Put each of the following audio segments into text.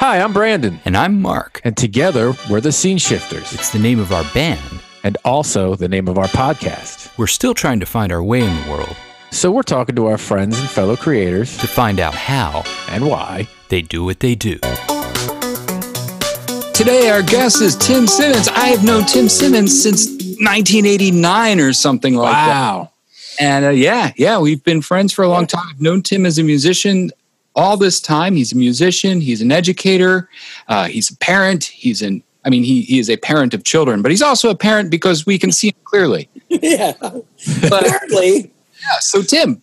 Hi, I'm Brandon, And I'm Mark. and together we're the Scene Shifters, It's the name of our band. and also the name of our podcast. We're still trying to find our way in the world So we're talking to our friends and fellow creators to find out how and why. they do what they do. Today, our guest is Tim Simmons. I have known Tim Simmons since 1989 or something like that. Wow. And uh, yeah, yeah, we've been friends for a long time. I've known Tim as a musician all this time. He's a musician, he's an educator, uh, he's a parent, he's an I mean, he, he is a parent of children, but he's also a parent because we can see him clearly. yeah, But apparently. yeah, so Tim,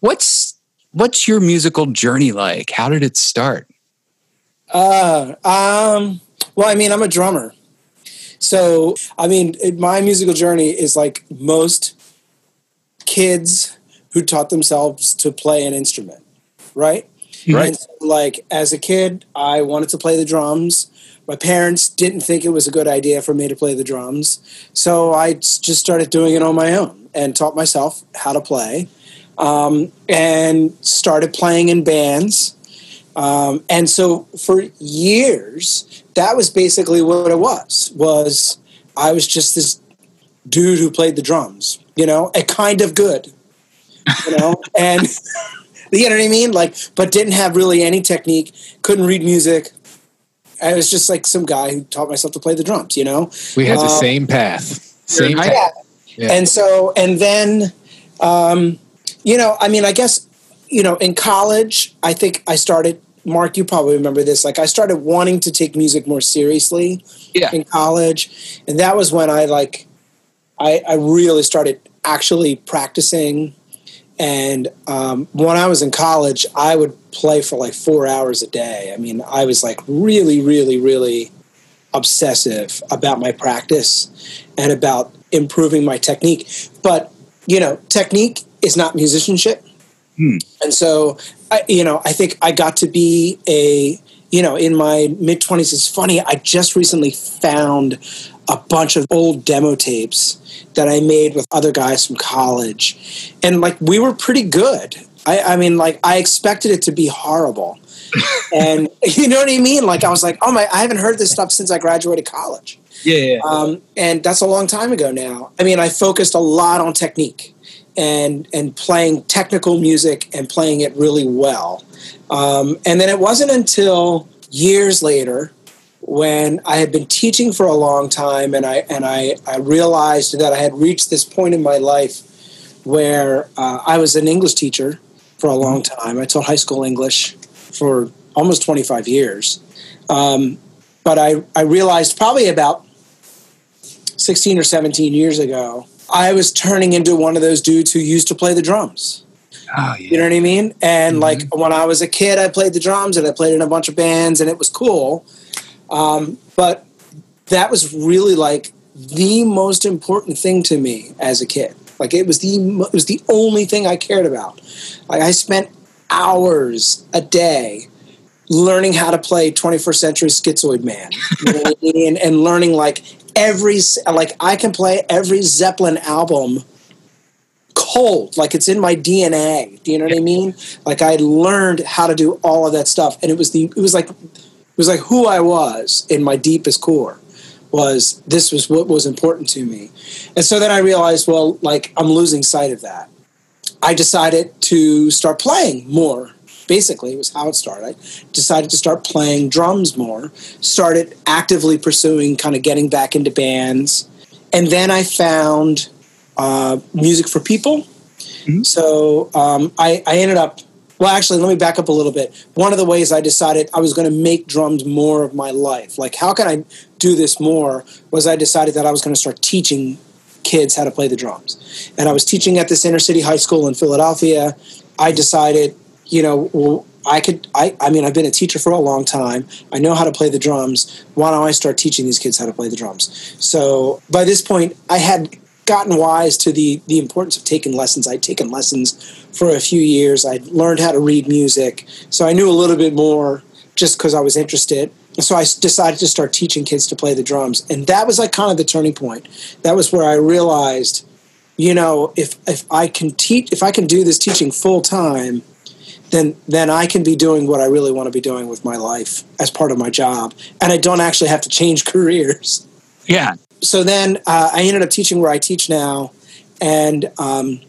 what's what's your musical journey like? How did it start? Uh, um, well, I mean, I'm a drummer. So, I mean, it, my musical journey is like most kids who taught themselves to play an instrument, right? Right. And so, like, as a kid, I wanted to play the drums. My parents didn't think it was a good idea for me to play the drums. So I just started doing it on my own and taught myself how to play um, and started playing in bands. Um, and so for years, that was basically what it was. Was I was just this dude who played the drums, you know, a kind of good, you know, and you know what I mean, like, but didn't have really any technique, couldn't read music. I was just like some guy who taught myself to play the drums, you know. We had the Uh, same path. Same nice. path. Yeah. And so, and then, um, you know, I mean, I guess, you know, in college, I think I started, Mark, you probably remember this. Like, I started wanting to take music more seriously Yeah. in college. And that was when I, like, I, I really started actually practicing. And um, when I was in college, I would play for like four hours a day. I mean, I was like really, really, really obsessive about my practice and about improving my technique. But, you know, technique is not musicianship. And so, I, you know, I think I got to be a, you know, in my mid 20s. It's funny, I just recently found a bunch of old demo tapes that I made with other guys from college. And like, we were pretty good. I, I mean, like, I expected it to be horrible. and you know what I mean? Like, I was like, oh my, I haven't heard this stuff since I graduated college. Yeah. Um, and that's a long time ago now. I mean, I focused a lot on technique and and playing technical music and playing it really well. Um, and then it wasn't until years later when I had been teaching for a long time and I and I, I realized that I had reached this point in my life where uh, I was an English teacher for a long time. I taught high school English for almost 25 years. Um, but I, I realized probably about 16 or 17 years ago, I was turning into one of those dudes who used to play the drums. Oh, yeah. You know what I mean? And like when I was a kid, I played the drums and I played in a bunch of bands and it was cool. Um, but that was really like the most important thing to me as a kid. Like it was the it was the only thing I cared about. Like I spent hours a day learning how to play 21st century schizoid man you know I mean? and learning like every like I can play every Zeppelin album cold like it's in my DNA do you know what I mean like I learned how to do all of that stuff and it was the it was like was like who I was in my deepest core was this was what was important to me and so then I realized well like I'm losing sight of that I decided to start playing more. Basically, it was how it started. I decided to start playing drums more, started actively pursuing kind of getting back into bands. And then I found uh, music for people. So um, I, I ended up, well, actually, let me back up a little bit. One of the ways I decided I was going to make drums more of my life, like how can I do this more, was I decided that I was going to start teaching kids how to play the drums. And I was teaching at this inner city high school in Philadelphia. I decided, you know, I could, I, I mean, I've been a teacher for a long time. I know how to play the drums. Why don't I start teaching these kids how to play the drums? So by this point, I had gotten wise to the, the importance of taking lessons. I'd taken lessons for a few years. I'd learned how to read music. So I knew a little bit more just because I was interested. So I decided to start teaching kids to play the drums. And that was like kind of the turning point. That was where I realized, you know, if, if I can teach, if I can do this teaching full time, then then I can be doing what I really want to be doing with my life as part of my job, and I don't actually have to change careers. Yeah. So then uh, I ended up teaching where I teach now, and um,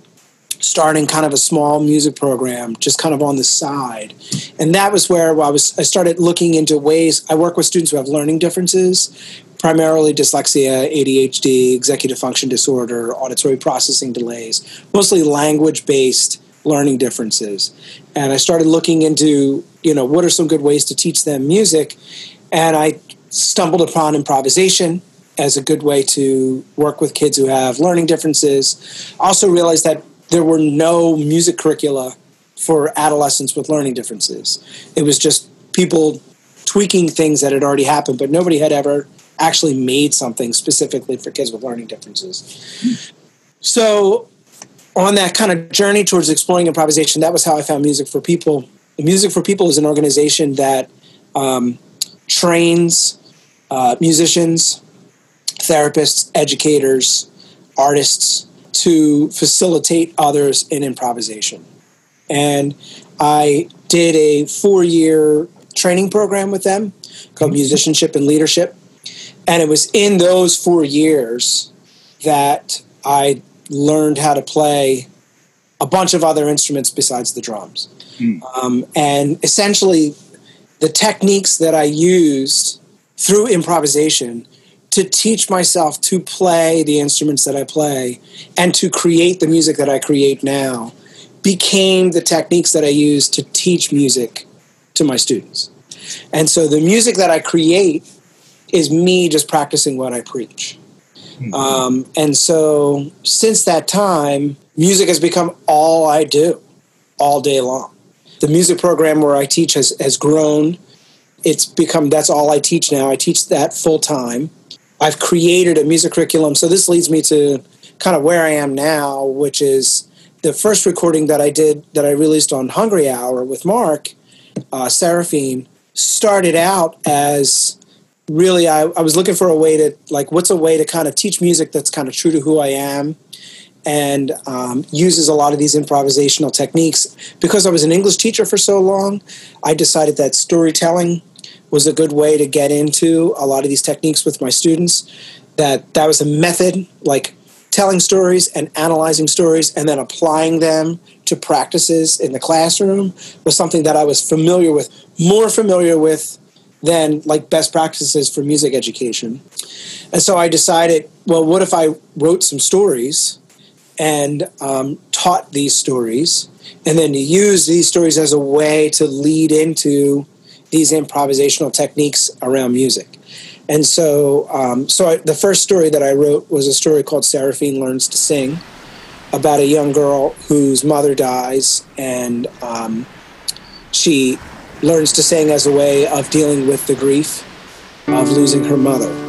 starting kind of a small music program, just kind of on the side, and that was where I was. I started looking into ways. I work with students who have learning differences, primarily dyslexia, ADHD, executive function disorder, auditory processing delays, mostly language based learning differences. And I started looking into, you know, what are some good ways to teach them music? And I stumbled upon improvisation as a good way to work with kids who have learning differences. Also realized that there were no music curricula for adolescents with learning differences. It was just people tweaking things that had already happened, but nobody had ever actually made something specifically for kids with learning differences. So, on that kind of journey towards exploring improvisation, that was how I found Music for People. Music for People is an organization that um, trains uh, musicians, therapists, educators, artists to facilitate others in improvisation. And I did a four year training program with them called Musicianship and Leadership. And it was in those four years that I learned how to play a bunch of other instruments besides the drums. Mm. Um, and essentially, the techniques that I used through improvisation to teach myself to play the instruments that I play and to create the music that I create now became the techniques that I use to teach music to my students. And so the music that I create is me just practicing what I preach. Mm-hmm. Um, and so since that time, music has become all I do all day long. The music program where I teach has, has grown. It's become that's all I teach now. I teach that full time. I've created a music curriculum. So this leads me to kind of where I am now, which is the first recording that I did that I released on Hungry Hour with Mark uh, Seraphine started out as really I, I was looking for a way to like what's a way to kind of teach music that's kind of true to who I am and um, uses a lot of these improvisational techniques. Because I was an English teacher for so long, I decided that storytelling was a good way to get into a lot of these techniques with my students. That that was a method, like telling stories and analyzing stories and then applying them to practices in the classroom was something that I was familiar with, more familiar with than like best practices for music education. And so I decided, well, what if I wrote some stories and um, taught these stories, and then use these stories as a way to lead into these improvisational techniques around music. And so, um, so I, the first story that I wrote was a story called Seraphine Learns to Sing, about a young girl whose mother dies, and um, she learns to sing as a way of dealing with the grief of losing her mother.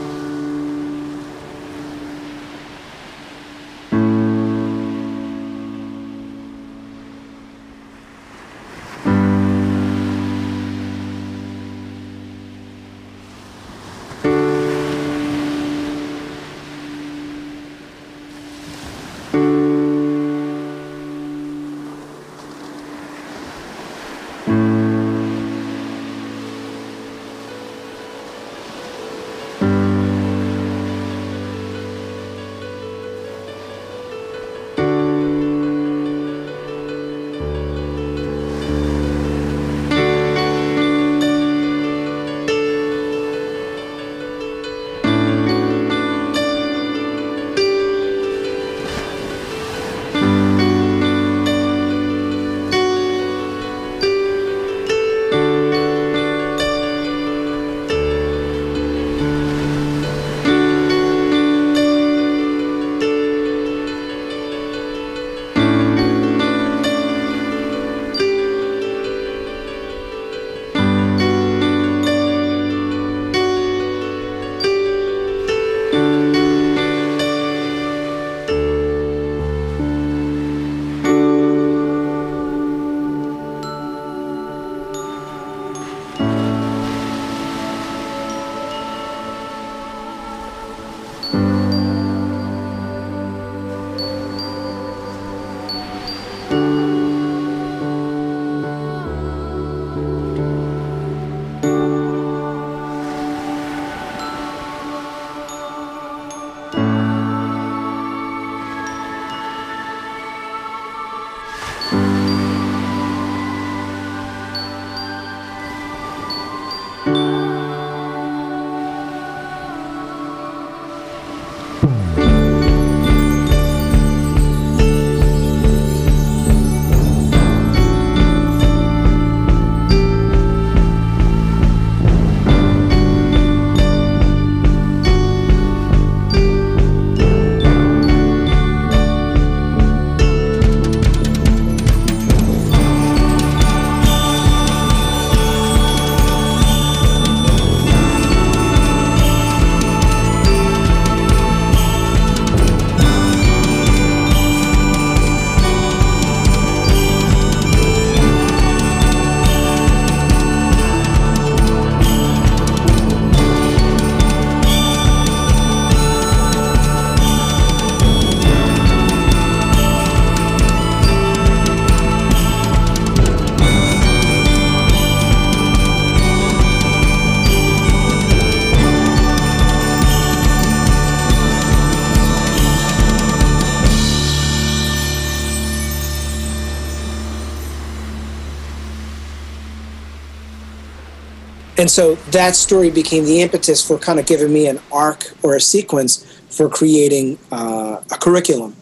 And so that story became the impetus for kind of giving me an arc or a sequence for creating uh, a curriculum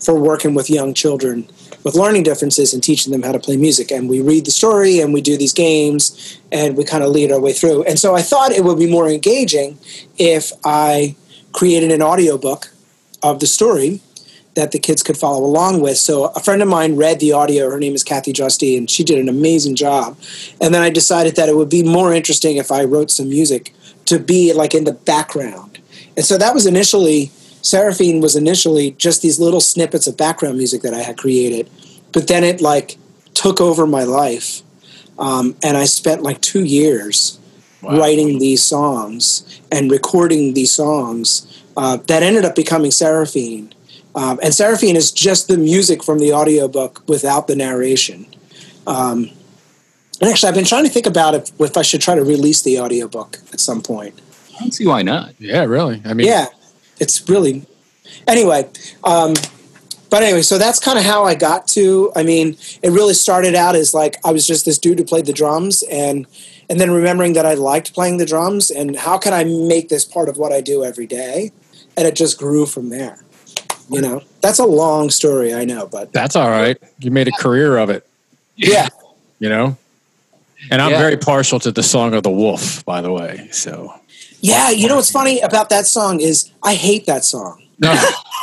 for working with young children with learning differences and teaching them how to play music. And we read the story and we do these games and we kind of lead our way through. And so I thought it would be more engaging if I created an audiobook of the story that the kids could follow along with. So a friend of mine read the audio. Her name is Kathy Justy, and she did an amazing job. And then I decided that it would be more interesting if I wrote some music to be like in the background. And so that was initially Seraphine was initially just these little snippets of background music that I had created, but then it like took over my life, um, and I spent like two years Wow. writing these songs and recording these songs uh, that ended up becoming Seraphine. Um, and Seraphine is just the music from the audiobook without the narration. Um, and actually, I've been trying to think about if, if I should try to release the audiobook at some point. I don't see why not. Yeah, really. I mean, Yeah, it's really. Anyway, um, but anyway, so that's kind of how I got to. I mean, it really started out as like I was just this dude who played the drums, and and then remembering that I liked playing the drums, and how can I make this part of what I do every day, and it just grew from there. You know, that's a long story, I know, but that's all right. You made a career of it, yeah, you know? And I'm Yeah. very partial to the Song of the Wolf, by the way. So, yeah. You know what's funny about that song is I hate that song. no,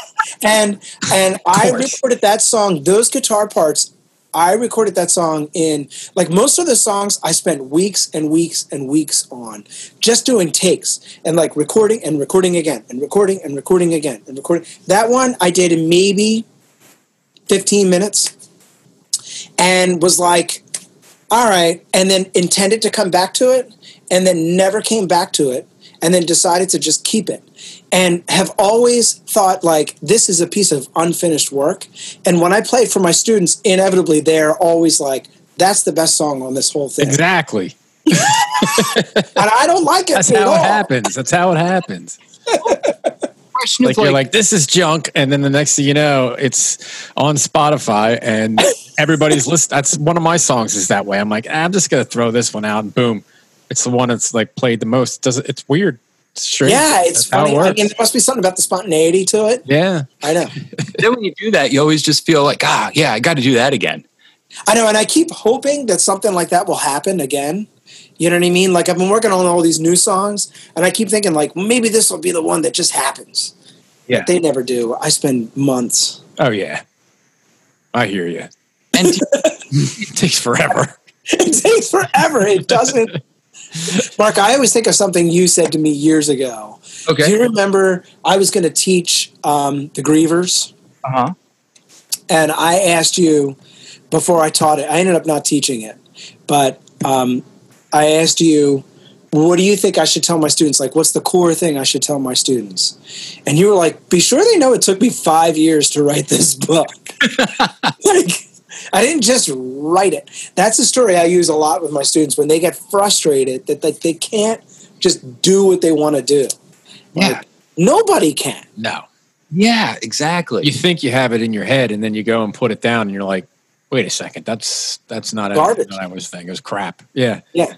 and and I recorded that song. Those guitar parts, I recorded that song in like most of the songs. I spent weeks and weeks and weeks on just doing takes and like recording and recording again and recording and recording again and recording. That one I did in maybe fifteen minutes, and was like, all right, and then intended to come back to it, and then never came back to it, and then decided to just keep it and have always thought like this is a piece of unfinished work and when i play it for my students inevitably they're always like that's the best song on this whole thing exactly. and i don't like it That's at how all. it happens. That's how it happens. Question Like, you're like, like, this is junk, and then the next thing you know, it's on Spotify, and everybody's list. That's one of my songs is that way. I'm like, I'm just gonna throw this one out, and boom, it's the one that's like played the most. It does it's weird? It's strange. yeah it's That's how it funny i mean there must be something about the spontaneity to it yeah, i know then when you do that, you always just feel like, ah, yeah, I got to do that again. i know and i keep hoping that something like that will happen again you know what i mean like i've been working on all these new songs and i keep thinking like maybe this will be the one that just happens yeah. but they never do i spend months oh yeah, I hear you. And It takes forever. it takes forever. It doesn't. Mark, I always think of something you said to me years ago. Do you remember I was going to teach um, the Grievers, uh huh. and I asked you before I taught it. I ended up not teaching it, but um, I asked you, "What do you think I should tell my students? Like, what's the core thing I should tell my students?" And you were like, "Be sure they know it took me five years to write this book." like, I didn't just write it. That's a story I use a lot with my students when they get frustrated that like, they can't just do what they want to do. Yeah, Like, nobody can. No, yeah, exactly. you think you have it in your head, and then you go and put it down, and you're like, wait a second, that's that's not Garbage. everything that I was thinking. It was crap. Yeah. Yeah.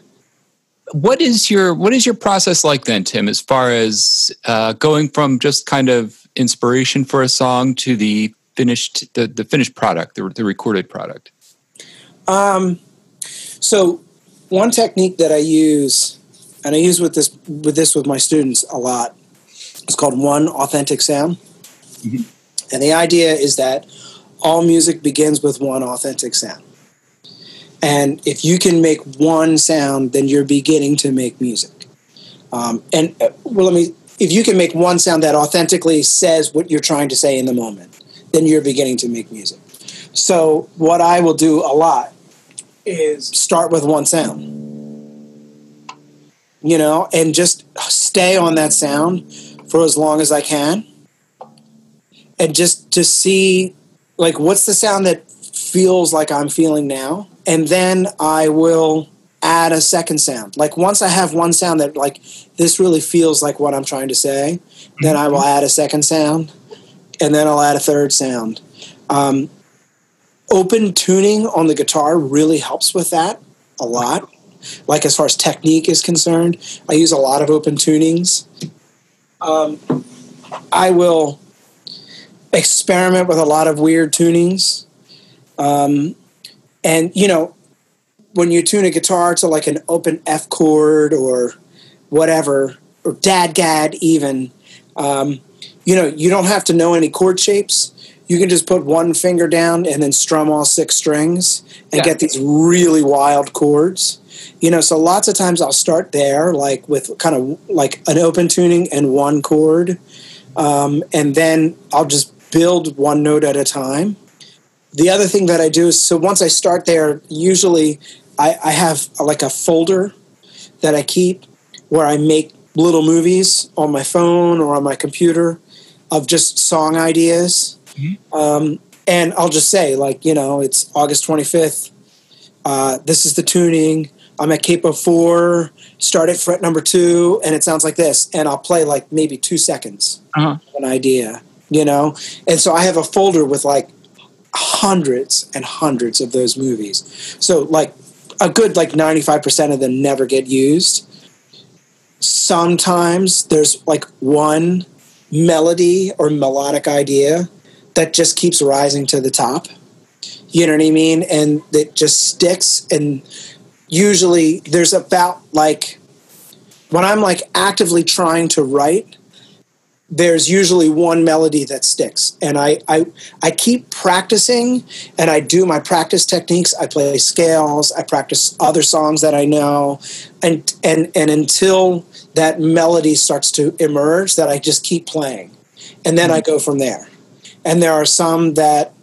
what is your what is your process like then, Tim? As far as uh, going from just kind of inspiration for a song to the finished the, the finished product, the, the recorded product. Um, so one technique that I use, and I use with this with this with my students a lot, is called one authentic sound. And the idea is that all music begins with one authentic sound. And if you can make one sound, then you're beginning to make music. Um, and uh, well, let me. If you can make one sound that authentically says what you're trying to say in the moment, then you're beginning to make music. So what I will do a lot is start with one sound. You know, and just stay on that sound for as long as I can. And just to see like what's the sound that feels like I'm feeling now. And then I will add a second sound. Like once I have one sound that like this really feels like what I'm trying to say, then I will mm-hmm. add a second sound. And then I'll add a third sound. Um, open tuning on the guitar really helps with that a lot. like as far as technique is concerned. I use a lot of open tunings. Um, I will experiment with a lot of weird tunings. Um, and, you know, when you tune a guitar to like an open F chord or whatever, or DADGAD even, um, you know, you don't have to know any chord shapes. You can just put one finger down and then strum all six strings and Yeah. get these really wild chords. You know, so lots of times I'll start there, like with kind of like an open tuning and one chord, um, and then I'll just build one note at a time. The other thing that I do is so once I start there, usually I, I have like a folder that I keep where I make little movies on my phone or on my computer of just song ideas. Um, and I'll just say, like, you know, it's August 25th. Uh, this is the tuning. I'm at capo four, start at fret number two, and it sounds like this. And I'll play like maybe two seconds Uh-huh. an idea, you know? And so I have a folder with like hundreds and hundreds of those movies. So like a good like 95% of them never get used. Sometimes there's like one melody or melodic idea that just keeps rising to the top. You know what I mean? And it just sticks and usually there's about like when I'm like actively trying to write, there's usually one melody that sticks. And I, I i keep practicing and i do my practice techniques. I play scales. I practice other songs that i know. And and and until that melody starts to emerge that i just keep playing. And then i go from there. And there are some that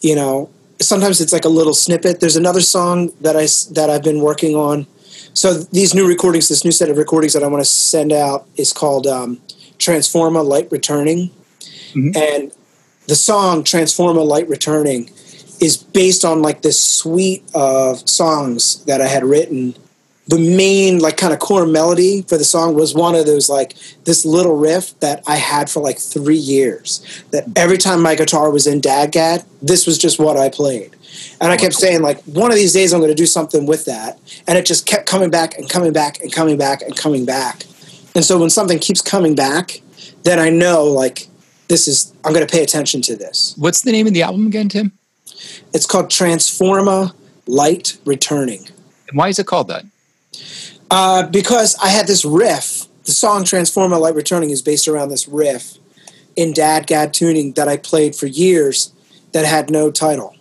you know sometimes it's like a little snippet. There's another song that i that i've been working on. So these new recordings this new set of recordings that i want to send out is called um, Transforma Light Returning. Mhm. And the song Transforma Light Returning is based on like this suite of songs that I had written. The main like kind of core melody for the song was one of those like this little riff that I had for like three years. That every time my guitar was in DADGAD, this was just what I played. And I kept saying like one of these days I'm going to do something with that. And it just kept coming back and coming back and coming back and coming back. And so when something keeps coming back, then I know like this is I'm going to pay attention to this. What's the name of the album again, Tim? It's called Transforma Light Returning. And why is it called that? Uh, because I had this riff. The song Transforma Light Returning is based around this riff in DADGAD tuning that I played for years that had no title.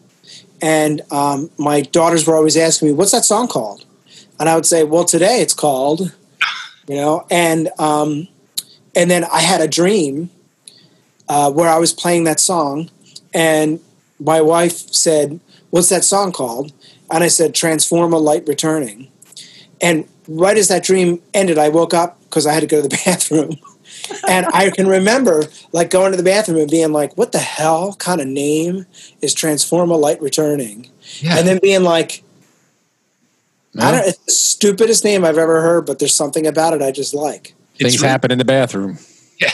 And um, my daughters were always asking me, "What's that song called?" And I would say, "Well, today it's called," you know. And um, and then I had a dream uh, where I was playing that song, and my wife said, "What's that song called?" And I said, "Transforma Light Returning." And right as that dream ended, I woke up because I had to go to the bathroom. and I can remember like going to the bathroom and being like, what the hell kind of name is Transforma Light Returning? Yeah. And then being like, I don't it's the stupidest name I've ever heard, but there's something about it I just like. It's Things re- happen in the bathroom.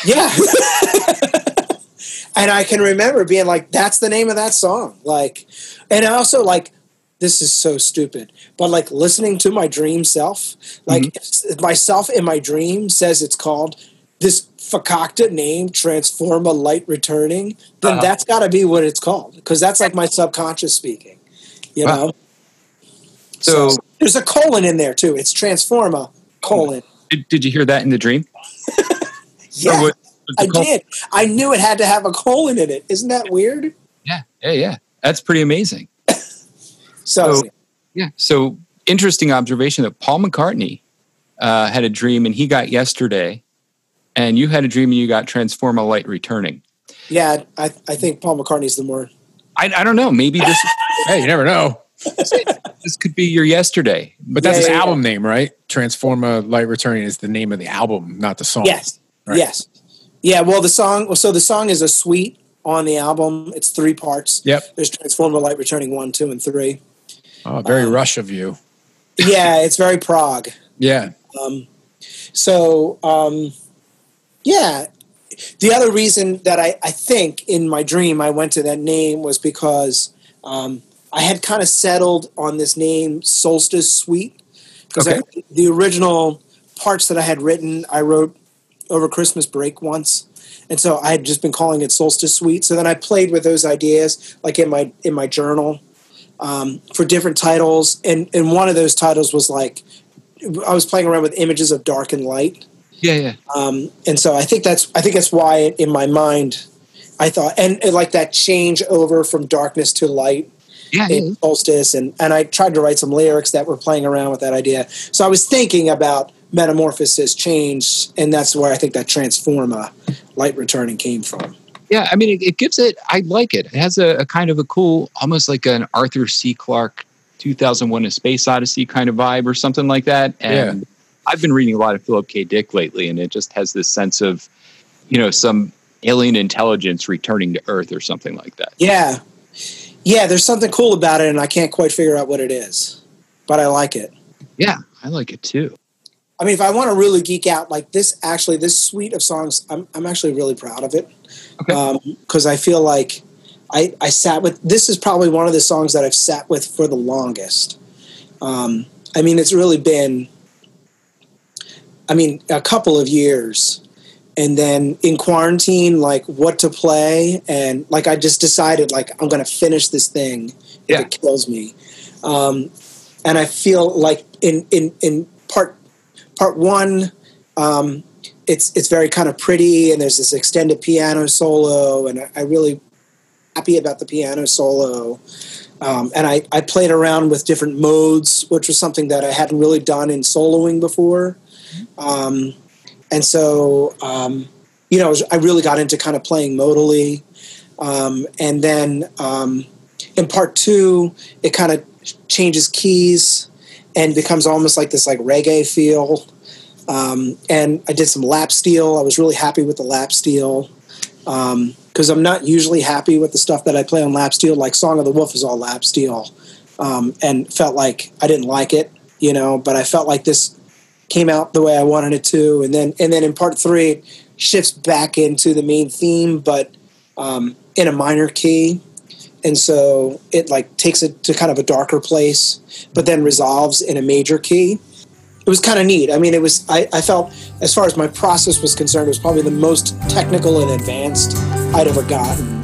Yeah. and I can remember being like, that's the name of that song. Like, and I also like, this is so stupid, but like listening to my dream self, like if myself in my dream says it's called this fakakta name, Transforma Light Returning, then Uh-huh. that's got to be what it's called because that's like my subconscious speaking, you Wow. know? So, there's a colon in there too. It's Transforma colon. did, did you hear that in the dream? Yeah. Or what- was the I cul- did. I knew it had to have a colon in it. Isn't that weird? Yeah, yeah, yeah. That's pretty amazing. So, So- Yeah. So interesting observation that Paul McCartney uh, had a dream and he got yesterday, and you had a dream and you got Transforma Light returning. yeah, I, I think Paul McCartney's the more. I, I don't know. Maybe this Hey, you never know. This could be your yesterday. But that's Yeah, his yeah, yeah. album name, right? Transforma Light Returning is the name of the album, not the song. Yes. Right. Yes. Yeah. Well, the song. So the song is a suite on the album. It's three parts. Yep. There's Transforma Light Returning one, two, and three. Oh, very Um, Rush of you. Yeah, it's very prog. Yeah. Um, so um, yeah, the other reason that I, I think in my dream I went to that name was because um, I had kind of settled on this name Solstice Suite because Okay. the original parts that I had written, I wrote over Christmas break once, and so I had just been calling it Solstice Suite. So then I played with those ideas, like in my in my journal, um, for different titles, and and one of those titles was like I was playing around with images of dark and light. Yeah, yeah. Um, and so I think that's I think that's why in my mind I thought and, and like that change over from darkness to light Yeah, yeah. in solstice and and I tried to write some lyrics that were playing around with that idea. So I was thinking about metamorphosis change and that's where I think that transforma light returning came from. Yeah, I mean, it, it gives it. I like it. It has a, a kind of a cool, almost like an Arthur C. Clarke, 2001: A Space Odyssey kind of vibe, or something like that. And I've been reading a lot of Philip K. Dick lately, and it just has this sense of, you know, some alien intelligence returning to Earth or something like that. Yeah. Yeah, there's something cool about it and I can't quite figure out what it is. But I like it. Yeah, I like it too. I mean, if I want to really geek out, like this, actually, this suite of songs, I'm, I'm actually really proud of it. Okay. Because I feel like I, I sat with, this is probably one of the songs that I've sat with for the longest. Um, I mean, it's really been, I mean, a couple of years. And then in quarantine, like what to play. And like I just decided, like, I'm going to finish this thing if Yeah. it kills me. Um, and I feel like in, in, in part part one, um, it's it's very kind of pretty, and there's this extended piano solo, and I, I really happy about the piano solo. Um, and I, I played around with different modes, which was something that I hadn't really done in soloing before. Um, and so, um, you know, I really got into kind of playing modally. Um, and then um, in part two, it kind of changes keys and becomes almost like this like reggae feel. Um, and I did some lap steel. I was really happy with the lap steel because I'm not usually happy with the stuff that I play on lap steel. Like Song of the Wolf is all lap steel, um, and felt like I didn't like it, you know. But I felt like this came out the way I wanted it to, and then and then in part three, it shifts back into the main theme, but um, in a minor key. And so it like takes it to kind of a darker place but then resolves in a major key. It was kind of neat. I mean it was I, I felt as far as my process was concerned it was probably the most technical and advanced i'd ever gotten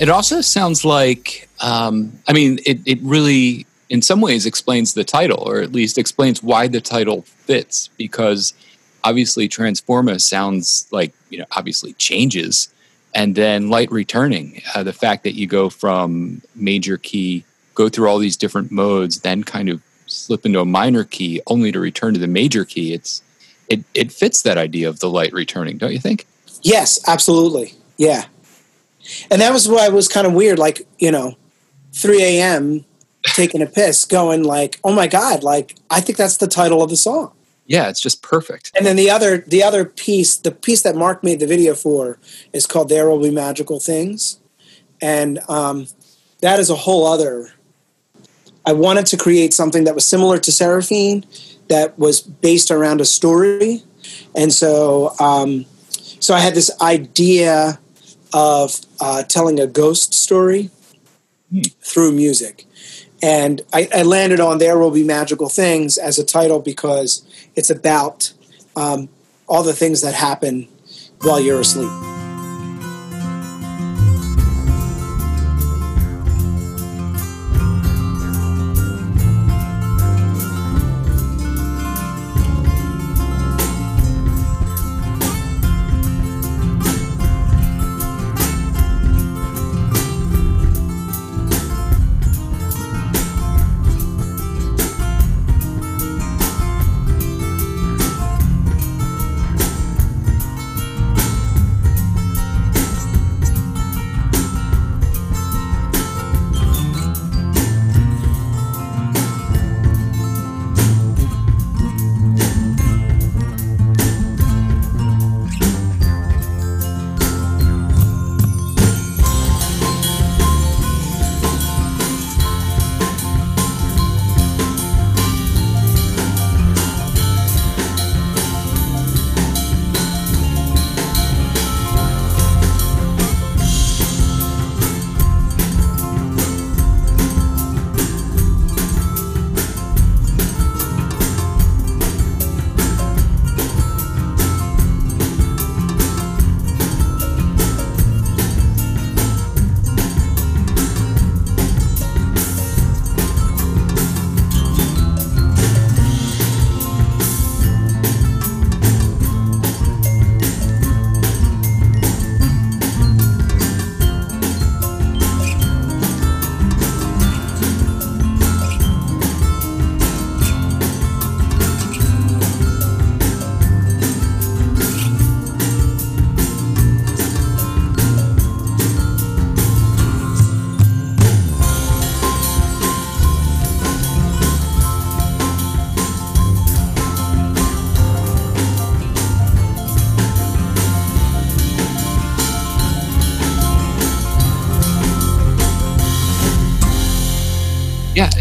it also sounds like, um, I mean, it, it really, in some ways, explains the title, or at least explains why the title fits, because obviously Transforma sounds like, you know, obviously changes. And then light returning, uh, the fact that you go from major key, go through all these different modes, then kind of slip into a minor key only to return to the major key. It's, it, it fits that idea of the light returning, don't you think? Yes, absolutely. Yeah. And that was why it was kind of weird, like, you know, 3 a.m. taking a piss, going like, oh my God, like, I think that's the title of the song. Yeah, it's just perfect. And then the other the other piece, the piece that Mark made the video for is called There Will Be Magical Things. And um, that is a whole other I wanted to create something that was similar to Seraphine, that was based around a story. And so um, so I had this idea of uh, telling a ghost story hmm. through music. And I, I, landed on There Will Be Magical Things as a title because it's about um, all the things that happen while you're asleep.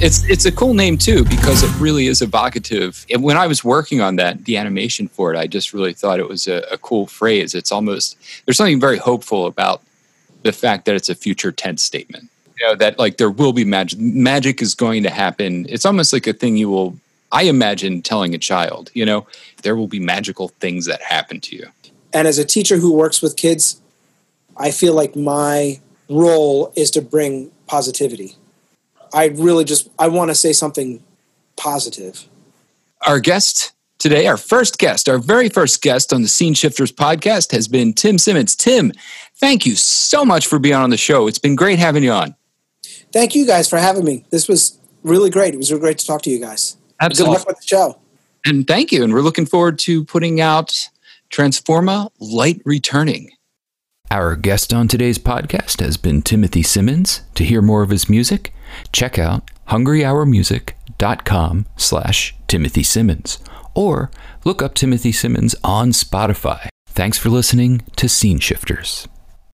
It's it's a cool name too because it really is evocative. And when I was working on that, the animation for it, I just really thought it was a, a cool phrase. It's almost there's something very hopeful about the fact that it's a future tense statement. You know that like there will be magic. Magic is going to happen. It's almost like a thing you will. I imagine telling a child. You know, there will be magical things that happen to you. And as a teacher who works with kids, I feel like my role is to bring positivity I really just I want to say something positive. Our guest today, our first guest, our very first guest on the Scene Shifters podcast has been Tim Simmons. Tim, thank you so much for being on the show. It's been great having you on. Thank you guys for having me. This was really great. It was really great to talk to you guys. Absolutely. Good luck with the show. And thank you. And we're looking forward to putting out Transforma Light Returning. Our guest on today's podcast has been Timothy Simmons. To hear more of his music, check out hungryhourmusic.com slash Timothy Simmons or look up Timothy Simmons on Spotify. Thanks for listening to Scene Shifters.